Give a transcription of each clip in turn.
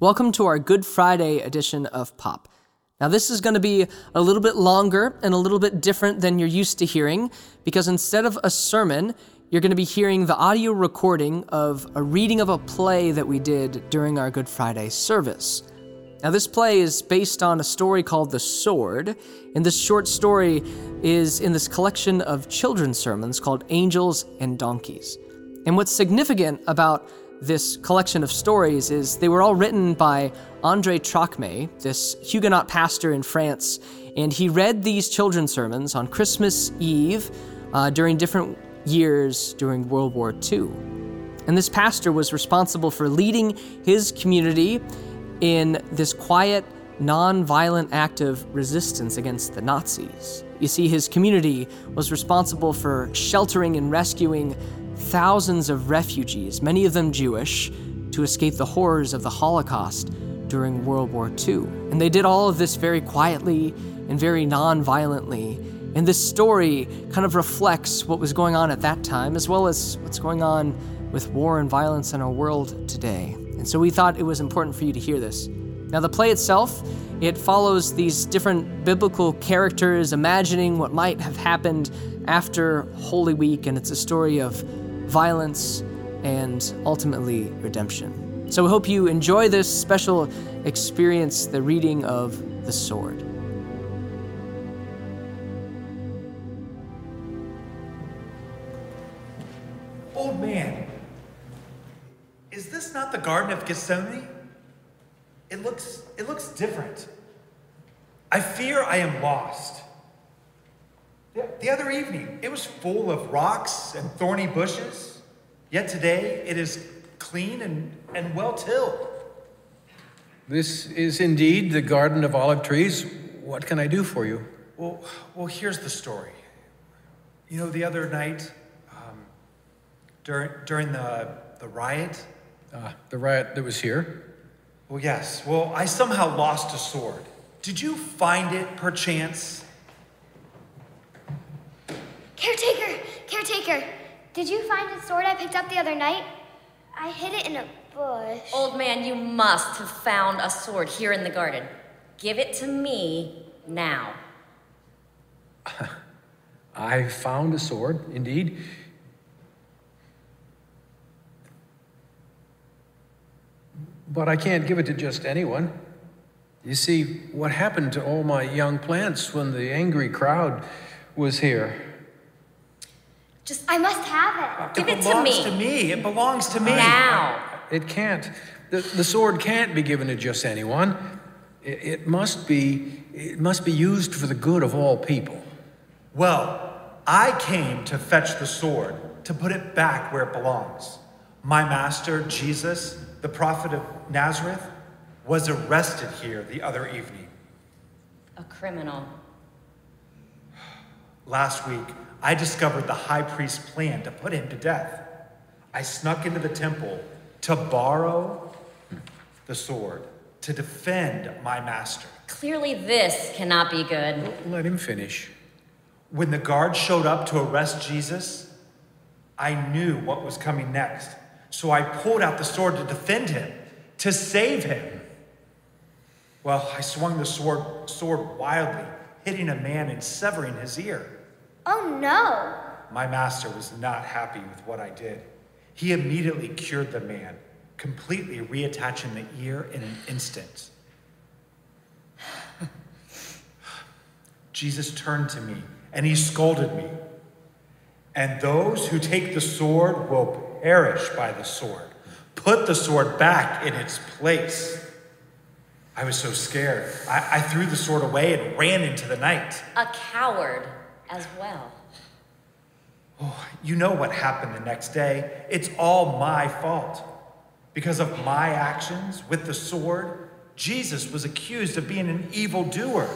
Welcome to our Good Friday edition of Pop. Now, this is going to be a little bit longer and a little bit different than you're used to hearing because instead of a sermon, you're going to be hearing the audio recording of a reading of a play that we did during our Good Friday service. Now, this play is based on a story called The Sword, and this short story is in this collection of children's sermons called Angels and Donkeys. And what's significant about this collection of stories is they were all written by Andre Trocmé, this Huguenot pastor in France, and he read these children's sermons on Christmas Eve uh, during different years during World War II. And this pastor was responsible for leading his community in this quiet, non-violent act of resistance against the Nazis. You see, his community was responsible for sheltering and rescuing thousands of refugees, many of them Jewish, to escape the horrors of the Holocaust during World War II. And they did all of this very quietly and very non violently. And this story kind of reflects what was going on at that time, as well as what's going on with war and violence in our world today. And so we thought it was important for you to hear this. Now, the play itself, it follows these different biblical characters imagining what might have happened after Holy Week, and it's a story of violence, and ultimately redemption. So we hope you enjoy this special experience, the reading of the sword. Old man, is this not the Garden of Gethsemane? It looks, it looks different. I fear I am lost. The other evening, it was full of rocks and thorny bushes, yet today it is clean and, and well tilled. This is indeed the garden of olive trees. What can I do for you? Well, well here's the story. You know, the other night, um, during, during the, the riot, uh, the riot that was here? Well, yes. Well, I somehow lost a sword. Did you find it perchance? Caretaker! Caretaker! Did you find the sword I picked up the other night? I hid it in a bush. Old man, you must have found a sword here in the garden. Give it to me now. I found a sword, indeed. But I can't give it to just anyone. You see, what happened to all my young plants when the angry crowd was here? Just, I must have it. Give it, to me. to me. It belongs to me. Now. It can't. The, the sword can't be given to just anyone. It, it must be, it must be used for the good of all people. Well, I came to fetch the sword, to put it back where it belongs. My master, Jesus, the prophet of Nazareth, was arrested here the other evening. A criminal. Last week, I discovered the high priest's plan to put him to death. I snuck into the temple to borrow the sword to defend my master. Clearly, this cannot be good. Let him finish. When the guards showed up to arrest Jesus, I knew what was coming next. So I pulled out the sword to defend him, to save him. Well, I swung the sword, sword wildly, hitting a man and severing his ear. Oh no! My master was not happy with what I did. He immediately cured the man, completely reattaching the ear in an instant. Jesus turned to me and he scolded me. And those who take the sword will perish by the sword. Put the sword back in its place. I was so scared. I, I threw the sword away and ran into the night. A coward as well. Oh, you know what happened the next day. It's all my fault. Because of my actions with the sword, Jesus was accused of being an evildoer.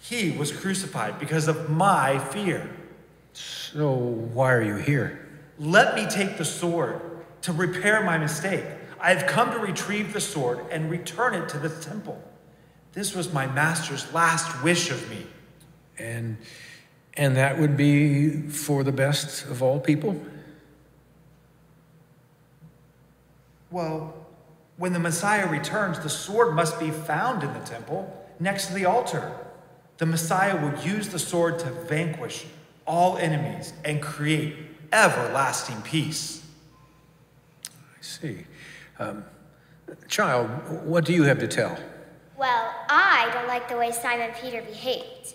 He was crucified because of my fear. So, why are you here? Let me take the sword to repair my mistake. I have come to retrieve the sword and return it to the temple. This was my master's last wish of me. And and that would be for the best of all people? Well, When the Messiah returns, the sword must be found in the temple next to the altar. The Messiah will use the sword to vanquish all enemies and create everlasting peace. I see. Um, child, what do you have to tell? Well, I don't like the way Simon Peter behaved.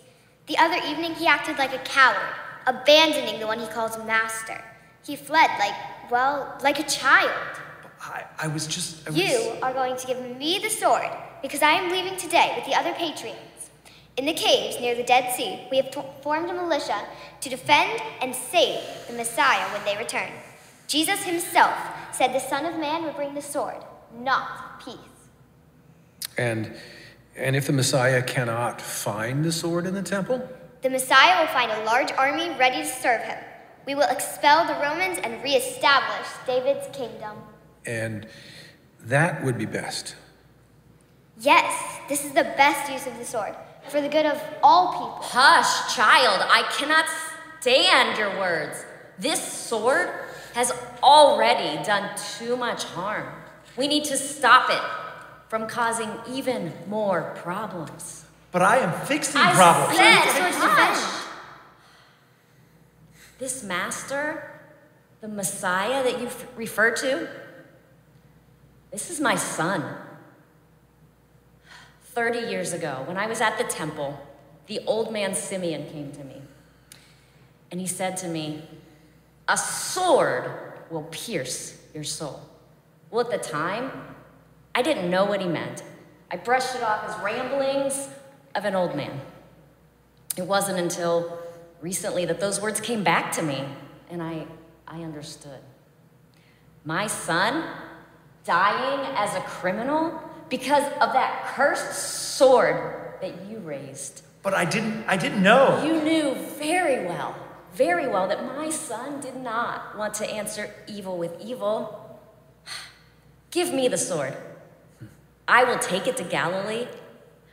The other evening, he acted like a coward, abandoning the one he calls master. He fled like, well, like a child. I, I was just. I was... You are going to give me the sword because I am leaving today with the other patriots. In the caves near the Dead Sea, we have formed a militia to defend and save the Messiah when they return. Jesus himself said the Son of Man would bring the sword, not peace. And, and if the Messiah cannot find the sword in the temple? The Messiah will find a large army ready to serve him. We will expel the Romans and reestablish David's kingdom. And that would be best. Yes, this is the best use of the sword for the good of all people. Hush, child, I cannot stand your words. This sword has already done too much harm. We need to stop it from causing even more problems. But I am fixing I problems. Said, hush. This master, the Messiah that you refer to, this is my son. 30 years ago, when I was at the temple, the old man Simeon came to me. And he said to me, A sword will pierce your soul. Well, at the time, I didn't know what he meant. I brushed it off as ramblings of an old man. It wasn't until recently that those words came back to me and I, I understood. My son dying as a criminal because of that cursed sword that you raised. But I didn't I didn't know. You knew very well, very well that my son did not want to answer evil with evil. Give me the sword. I will take it to Galilee.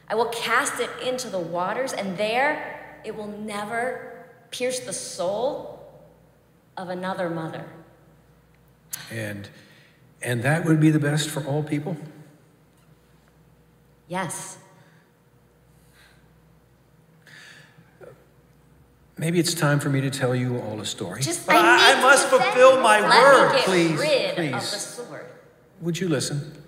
I will cast it into the waters, and there it will never pierce the soul of another mother. And and that would be the best for all people? Yes. Maybe it's time for me to tell you all a story. Just But I, I, I must fulfill my. Let word. please, rid please. of the sword. Would you listen?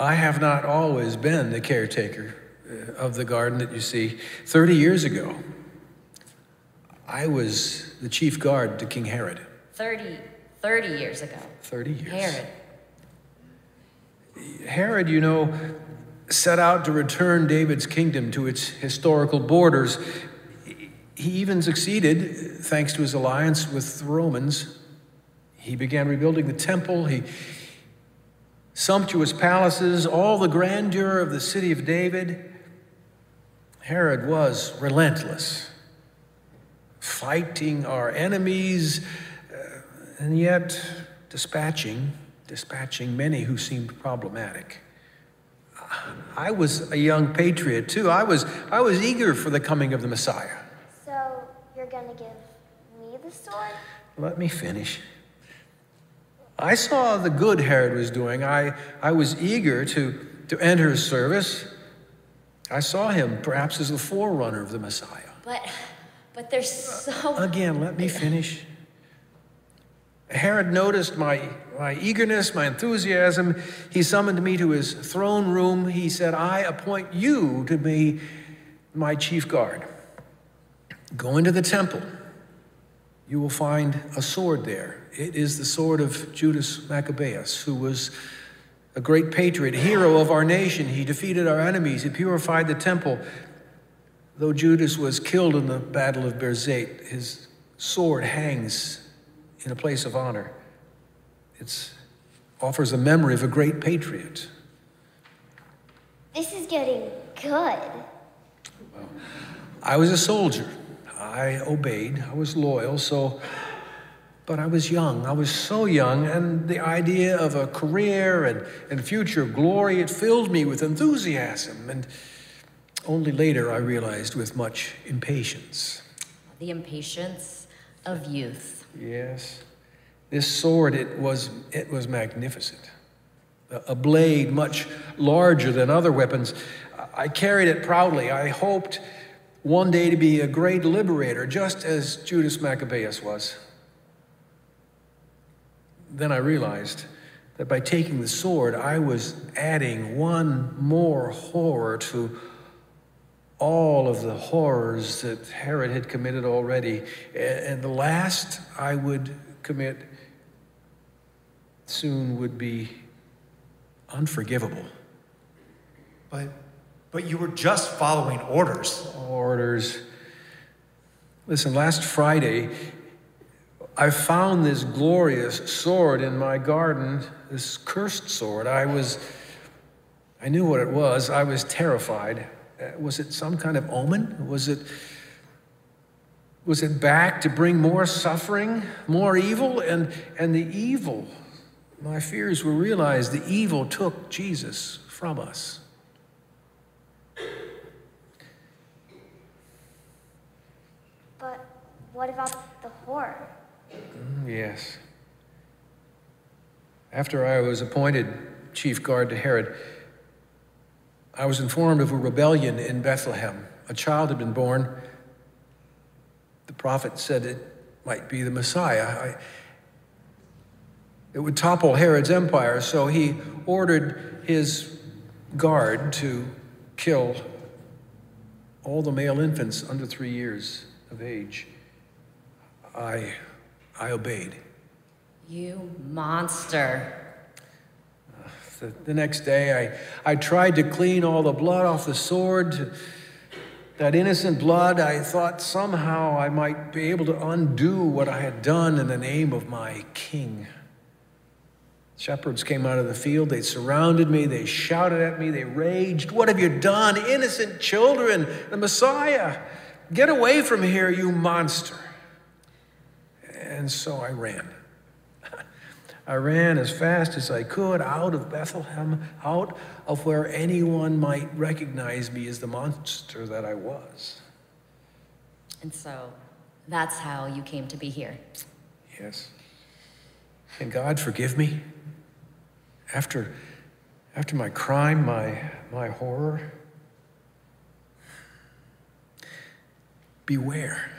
I have not always been the caretaker uh, of the garden that you see. 30 years ago, I was the chief guard to King Herod. 30, 30 years ago. 30 years. Herod. Herod, you know, set out to return David's kingdom to its historical borders. He even succeeded thanks to his alliance with the Romans. He began rebuilding the temple. He sumptuous palaces, all the grandeur of the city of David. Herod was relentless, fighting our enemies, uh, and yet dispatching, dispatching many who seemed problematic. I was a young patriot too. I was, I was eager for the coming of the Messiah. So you're gonna give me the sword? Let me finish. I saw the good Herod was doing. I, I was eager to, to enter his service. I saw him perhaps as the forerunner of the Messiah. But, but there's so. Uh, again, let me finish. Herod noticed my, my eagerness, my enthusiasm. He summoned me to his throne room. He said, I appoint you to be my chief guard. Go into the temple. You will find a sword there. It is the sword of Judas Maccabeus, who was a great patriot, hero of our nation. He defeated our enemies, he purified the temple. Though Judas was killed in the Battle of Berzate, his sword hangs in a place of honor. It offers a memory of a great patriot. This is getting good. I was a soldier. I obeyed. I was loyal. So, but I was young. I was so young, and the idea of a career and, and future glory, it filled me with enthusiasm. And only later I realized with much impatience. The impatience of youth. Yes. This sword, it was, it was magnificent. A blade much larger than other weapons. I carried it proudly. I hoped one day to be a great liberator, just as Judas Maccabeus was. Then I realized that by taking the sword, I was adding one more horror to all of the horrors that Herod had committed already. And the last I would commit soon would be unforgivable. But, but you were just following orders. Orders. Listen, last Friday, I found this glorious sword in my garden, this cursed sword. I was, I knew what it was. I was terrified. Uh, was it some kind of omen? Was it, was it back to bring more suffering, more evil? And, and the evil my fears were realized the evil took Jesus from us. But what about the horror? Mm, yes. After I was appointed chief guard to Herod, I was informed of a rebellion in Bethlehem. A child had been born. The prophet said it might be the Messiah. I, it would topple Herod's empire, so he ordered his guard to kill all the male infants under three years of age. I, I obeyed. You monster. The, the, next day, I, I tried to clean all the blood off the sword. That innocent blood, I thought somehow I might be able to undo what I had done in the name of my king. Shepherds came out of the field. They surrounded me. They shouted at me. They raged. What have you done? Innocent children, the Messiah. Get away from here, you monster. And so I ran. I ran as fast as I could out of Bethlehem, out of where anyone might recognize me as the monster that I was. And so that's how you came to be here. Yes. Can God forgive me? after, after my crime, my, my horror, beware.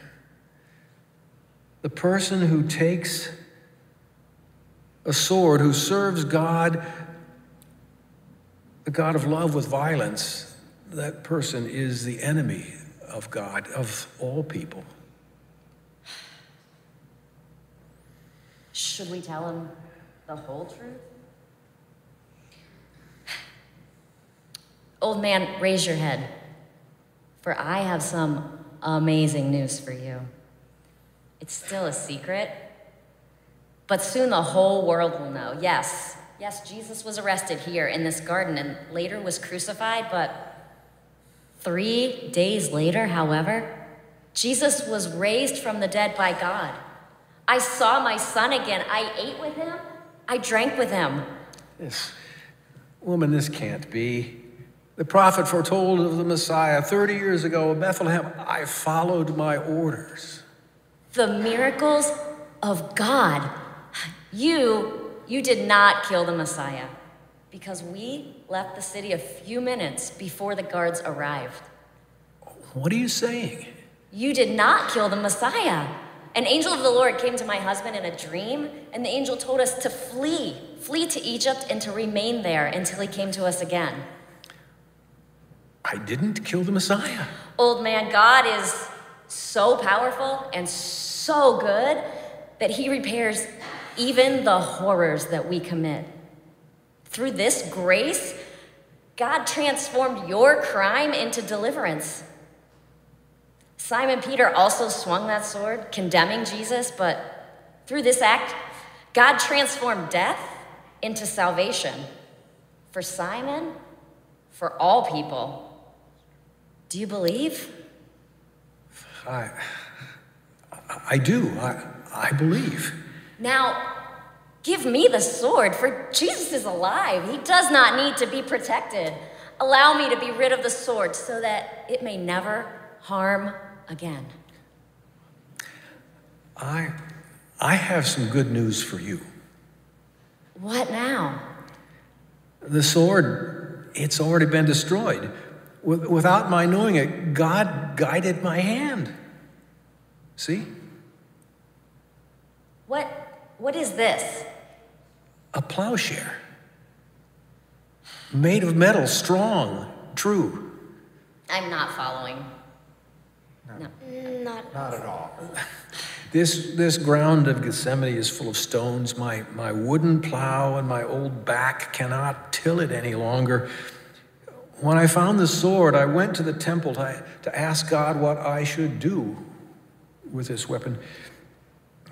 The person who takes a sword, who serves God, the God of love with violence, that person is the enemy of God, of all people. Should we tell him the whole truth? Old man, raise your head, for I have some amazing news for you. It's still a secret, but soon the whole world will know. Yes, yes, Jesus was arrested here in this garden and later was crucified, but three days later, however, Jesus was raised from the dead by God. I saw my son again. I ate with him. I drank with him. This woman, this can't be. The prophet foretold of the Messiah 30 years ago in Bethlehem. I followed my orders. The miracles of God. You, you did not kill the Messiah because we left the city a few minutes before the guards arrived. What are you saying? You did not kill the Messiah. An angel of the Lord came to my husband in a dream, and the angel told us to flee, flee to Egypt and to remain there until he came to us again. I didn't kill the Messiah. Old man, God is so powerful and so good that he repairs even the horrors that we commit. Through this grace, God transformed your crime into deliverance. Simon Peter also swung that sword, condemning Jesus, but through this act, God transformed death into salvation for Simon, for all people. Do you believe? I, I do. I, I believe. Now, give me the sword, for Jesus is alive. He does not need to be protected. Allow me to be rid of the sword so that it may never harm again. I, I have some good news for you. What now? The sword, it's already been destroyed. Without my knowing it, God guided my hand. See? What, what is this? A plowshare. Made of metal, strong, true. I'm not following. No. Not, Not at all. This, this ground of Gethsemane is full of stones. My, my wooden plow and my old back cannot till it any longer. When I found the sword, I went to the temple to, to ask God what I should do with this weapon.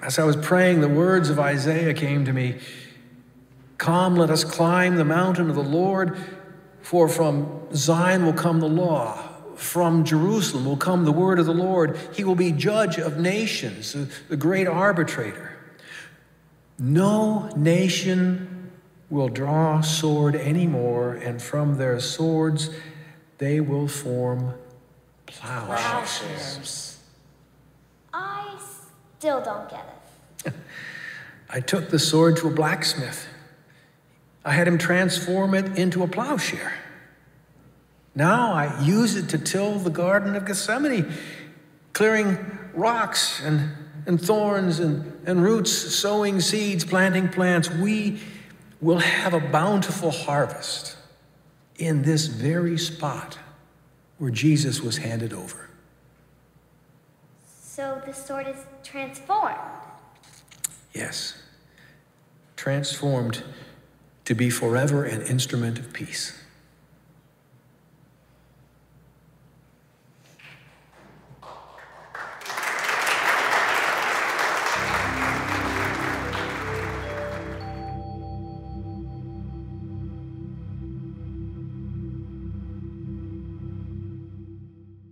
As I was praying, the words of Isaiah came to me Come, let us climb the mountain of the Lord, for from Zion will come the law from Jerusalem will come the word of the Lord. He will be judge of nations, the great arbitrator. No nation will draw sword anymore, and from their swords they will form plowshares. I still don't get it. I took the sword to a blacksmith. I had him transform it into a plowshare. Now I use it to till the Garden of Gethsemane, clearing rocks and, and thorns and, and roots, sowing seeds, planting plants. We will have a bountiful harvest in this very spot where Jesus was handed over. So the sword is transformed. Yes, transformed to be forever an instrument of peace.